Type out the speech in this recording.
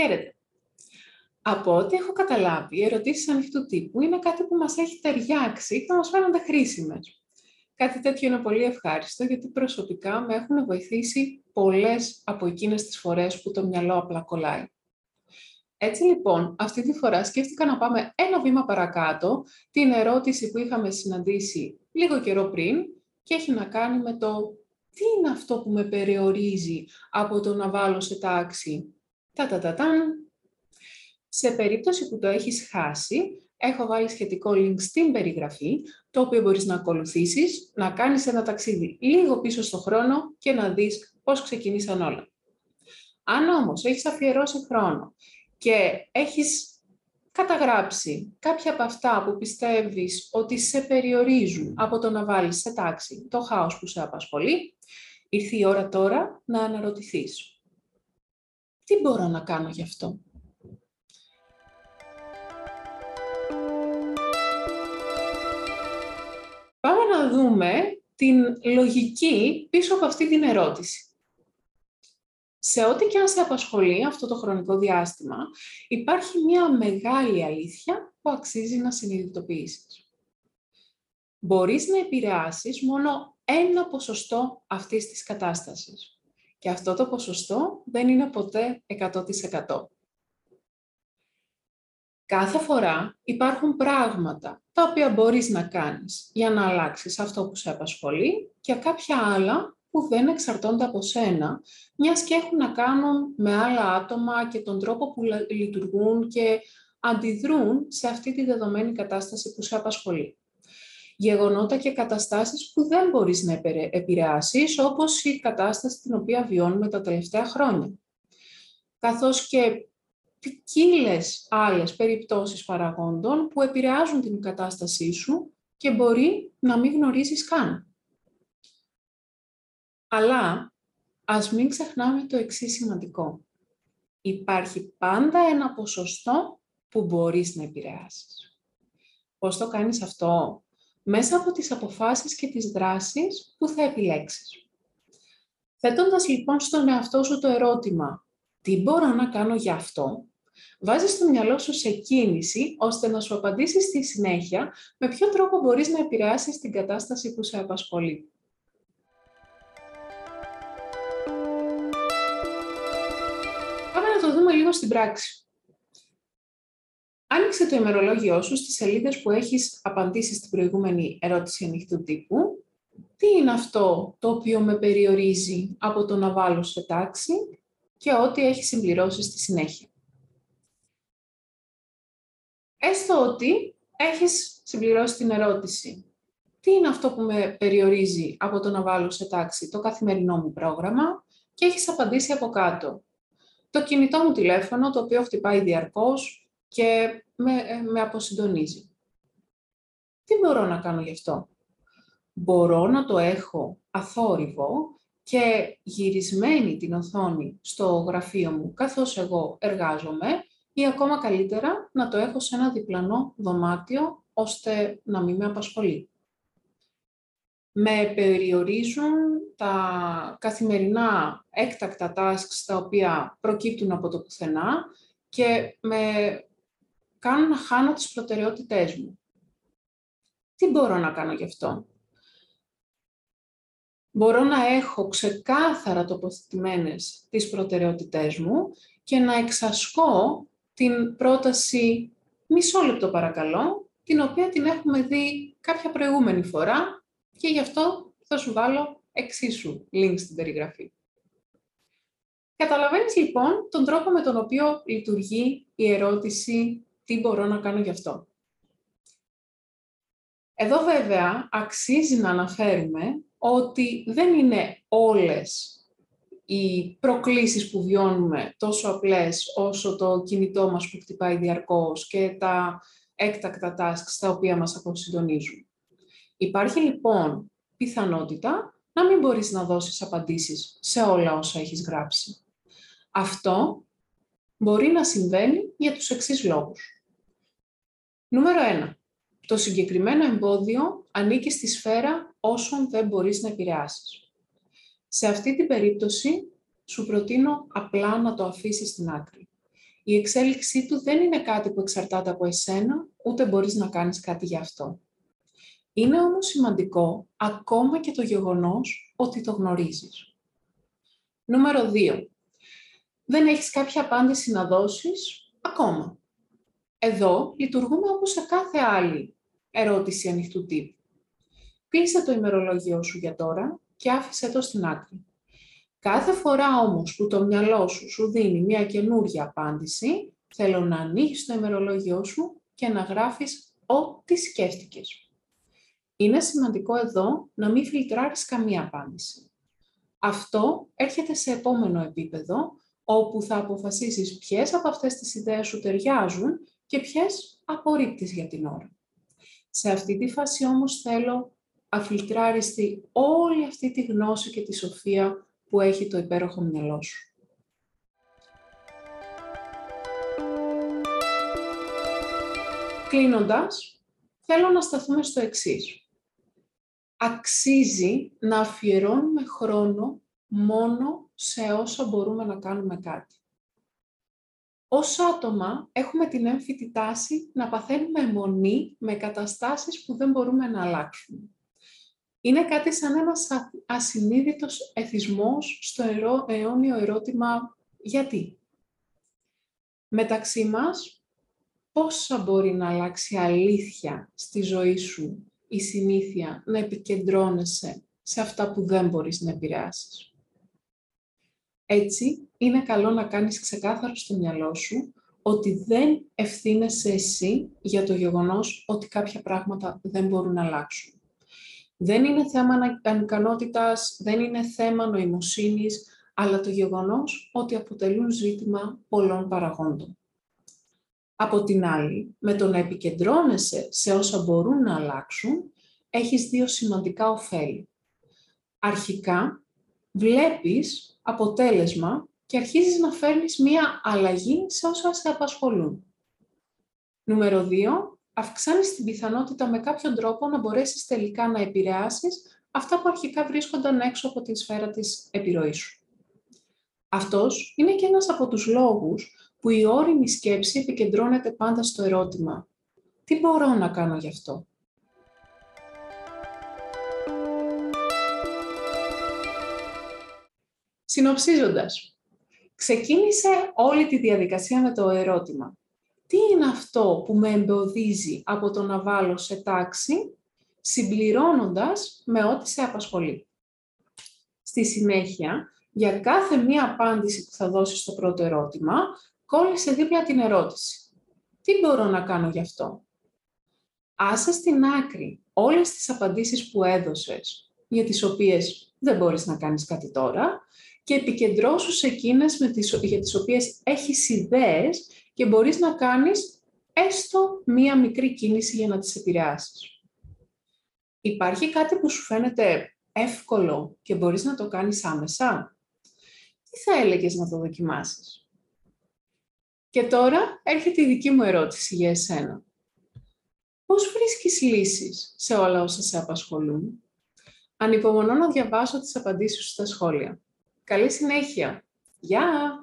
Χαίρετε. Από ό,τι έχω καταλάβει, οι ερωτήσεις ανοιχτού τύπου είναι κάτι που μας έχει ταιριάξει και μας φαίνονται χρήσιμες. Κάτι τέτοιο είναι πολύ ευχάριστο, γιατί προσωπικά με έχουν βοηθήσει πολλές από εκείνες τις φορές που το μυαλό απλά κολλάει. Έτσι λοιπόν, αυτή τη φορά σκέφτηκα να πάμε ένα βήμα παρακάτω την ερώτηση που είχαμε συναντήσει λίγο καιρό πριν και έχει να κάνει με το τι είναι αυτό που με περιορίζει από το να βάλω σε τάξη τα τα τα Σε περίπτωση που το έχεις χάσει, έχω βάλει σχετικό link στην περιγραφή, το οποίο μπορείς να ακολουθήσεις, να κάνεις ένα ταξίδι λίγο πίσω στο χρόνο και να δεις πώς ξεκινήσαν όλα. Αν όμως έχεις αφιερώσει χρόνο και έχεις καταγράψει κάποια από αυτά που πιστεύεις ότι σε περιορίζουν από το να βάλεις σε τάξη το χάος που σε απασχολεί, ήρθε η ώρα τώρα να αναρωτηθείς. Τι μπορώ να κάνω γι' αυτό; Πάμε να δούμε την λογική πίσω από αυτή την ερώτηση σε ό,τι και αν σε απασχολεί αυτό το χρονικό διάστημα, υπάρχει μια μεγάλη αλήθεια που αξίζει να συνειδητοποιήσεις. Μπορείς να επηρεάσεις μόνο ένα ποσοστό αυτής της κατάστασης. Και αυτό το ποσοστό δεν είναι ποτέ 100%. Κάθε φορά υπάρχουν πράγματα τα οποία μπορείς να κάνεις για να αλλάξεις αυτό που σε απασχολεί και κάποια άλλα που δεν εξαρτώνται από σένα, μιας και έχουν να κάνουν με άλλα άτομα και τον τρόπο που λειτουργούν και αντιδρούν σε αυτή τη δεδομένη κατάσταση που σε απασχολεί. Γεγονότα και καταστάσεις που δεν μπορείς να επηρεάσεις, όπως η κατάσταση την οποία βιώνουμε τα τελευταία χρόνια. Καθώς και ποικίλες άλλες περιπτώσεις παραγόντων που επηρεάζουν την κατάστασή σου και μπορεί να μην γνωρίζεις καν. Αλλά ας μην ξεχνάμε το εξής σημαντικό. Υπάρχει πάντα ένα ποσοστό που μπορείς να επηρεάσεις. Πώς το κάνεις αυτό; Μέσα από τις αποφάσεις και τις δράσεις που θα επιλέξεις. Θέτοντας λοιπόν στον εαυτό σου το ερώτημα «Τι μπορώ να κάνω για αυτό» βάζεις το μυαλό σου σε κίνηση ώστε να σου απαντήσεις στη συνέχεια με ποιο τρόπο μπορείς να επηρεάσεις την κατάσταση που σε απασχολεί. το δούμε λίγο στην πράξη. Άνοιξε το ημερολόγιό σου στις σελίδες που έχεις απαντήσει στην προηγούμενη ερώτηση ανοιχτού τύπου. Τι είναι αυτό το οποίο με περιορίζει από το να βάλω σε τάξη και ό,τι έχει συμπληρώσει στη συνέχεια; Έστω ότι έχεις συμπληρώσει την ερώτηση. Τι είναι αυτό που με περιορίζει από το να βάλω σε τάξη το καθημερινό μου πρόγραμμα και έχεις απαντήσει από κάτω; Το κινητό μου τηλέφωνο, το οποίο χτυπάει διαρκώς και με, ε, με αποσυντονίζει. Τι μπορώ να κάνω γι' αυτό; Μπορώ να το έχω αθόρυβο και γυρισμένη την οθόνη στο γραφείο μου καθώς εγώ εργάζομαι ή ακόμα καλύτερα να το έχω σε ένα διπλανό δωμάτιο ώστε να μην με απασχολεί με περιορίζουν τα καθημερινά έκτακτα tasks τα οποία προκύπτουν από το πουθενά και με κάνουν να χάνω τις προτεραιότητές μου. Τι μπορώ να κάνω γι' αυτό; Μπορώ να έχω ξεκάθαρα τοποθετημένες τις προτεραιότητές μου και να εξασκώ την πρόταση μισό λεπτό παρακαλώ, την οποία την έχουμε δει κάποια προηγούμενη φορά και γι' αυτό θα σου βάλω εξίσου link στην περιγραφή. Καταλαβαίνεις λοιπόν τον τρόπο με τον οποίο λειτουργεί η ερώτηση «Τι μπορώ να κάνω γι' αυτό». Εδώ βέβαια αξίζει να αναφέρουμε ότι δεν είναι όλες οι προκλήσεις που βιώνουμε τόσο απλές όσο το κινητό μας που χτυπάει διαρκώς και τα έκτακτα tasks τα οποία μας αποσυντονίζουν. Υπάρχει λοιπόν πιθανότητα να μην μπορείς να δώσεις απαντήσεις σε όλα όσα έχεις γράψει. Αυτό μπορεί να συμβαίνει για τους εξής λόγους. Νούμερο 1. Το συγκεκριμένο εμπόδιο ανήκει στη σφαίρα όσων δεν μπορείς να επηρεάσεις. Σε αυτή την περίπτωση, σου προτείνω απλά να το αφήσεις στην άκρη. Η εξέλιξή του δεν είναι κάτι που εξαρτάται από εσένα, ούτε μπορείς να κάνεις κάτι γι' αυτό. Είναι όμως σημαντικό ακόμα και το γεγονός ότι το γνωρίζεις. Νούμερο 2. Δεν έχεις κάποια απάντηση να δώσεις ακόμα. Εδώ λειτουργούμε όπως σε κάθε άλλη ερώτηση ανοιχτού τύπου. Κλείσε το ημερολόγιο σου για τώρα και άφησε το στην άκρη. Κάθε φορά όμως που το μυαλό σου σου δίνει μια καινούργια απάντηση, θέλω να ανοίξεις το ημερολόγιο σου και να γράφεις ό,τι σκέφτηκες. Είναι σημαντικό εδώ να μην φιλτράρεις καμία απάντηση. Αυτό έρχεται σε επόμενο επίπεδο, όπου θα αποφασίσεις ποιες από αυτές τις ιδέες σου ταιριάζουν και ποιες; Απορρίπτεις για την ώρα. Σε αυτή τη φάση όμως θέλω αφιλτράριστη όλη αυτή τη γνώση και τη σοφία που έχει το υπέροχο μυαλό σου. Κλείνοντας, θέλω να σταθούμε στο εξής. Αξίζει να αφιερώνουμε χρόνο μόνο σε όσα μπορούμε να κάνουμε κάτι. Ως άτομα έχουμε την έμφυτη τάση να παθαίνουμε αιμονή με καταστάσεις που δεν μπορούμε να αλλάξουμε. Είναι κάτι σαν ένας ασυνείδητος εθισμός στο αιώνιο ερώτημα «γιατί». Μεταξύ μας, πόσα μπορεί να αλλάξει αλήθεια στη ζωή σου η συνήθεια να επικεντρώνεσαι σε αυτά που δεν μπορείς να επηρεάσεις; Έτσι, είναι καλό να κάνεις ξεκάθαρο στο μυαλό σου ότι δεν ευθύνεσαι εσύ για το γεγονός ότι κάποια πράγματα δεν μπορούν να αλλάξουν. Δεν είναι θέμα ανικανότητας, δεν είναι θέμα νοημοσύνης, αλλά το γεγονός ότι αποτελούν ζήτημα πολλών παραγόντων. Από την άλλη, με το να επικεντρώνεσαι σε όσα μπορούν να αλλάξουν, έχεις δύο σημαντικά ωφέλη. Αρχικά, βλέπεις αποτέλεσμα και αρχίζεις να φέρνεις μία αλλαγή σε όσα σε απασχολούν. Νούμερο 2 αυξάνεις την πιθανότητα με κάποιον τρόπο να μπορέσεις τελικά να επηρεάσεις αυτά που αρχικά βρίσκονταν έξω από τη σφαίρα της επιρροής σου. Αυτός είναι και ένας από τους λόγους που η όρημη σκέψη επικεντρώνεται πάντα στο ερώτημα «Τι μπορώ να κάνω γι' αυτό» Συνοψίζοντας, ξεκίνησε όλη τη διαδικασία με το ερώτημα τι είναι αυτό που με εμποδίζει από το να βάλω σε τάξη, συμπληρώνοντας με ό,τι σε απασχολεί; Στη συνέχεια, για κάθε μία απάντηση που θα δώσεις στο πρώτο ερώτημα, κόλλησε δίπλα την ερώτηση. Τι μπορώ να κάνω γι' αυτό; Άσε στην άκρη όλες τις απαντήσεις που έδωσες, για τις οποίες δεν μπορείς να κάνεις κάτι τώρα, και επικεντρώσου σε εκείνες με τις, για τις οποίες έχεις ιδέες και μπορείς να κάνεις έστω μία μικρή κίνηση για να τις επηρεάσεις. Υπάρχει κάτι που σου φαίνεται εύκολο και μπορείς να το κάνεις άμεσα; Τι θα έλεγες να το δοκιμάσεις; Και τώρα έρχεται η δική μου ερώτηση για εσένα. Πώς βρίσκεις λύσεις σε όλα όσα σε απασχολούν; Ανυπομονώ να διαβάσω τις απαντήσεις σου στα σχόλια. Καλή συνέχεια. Γεια!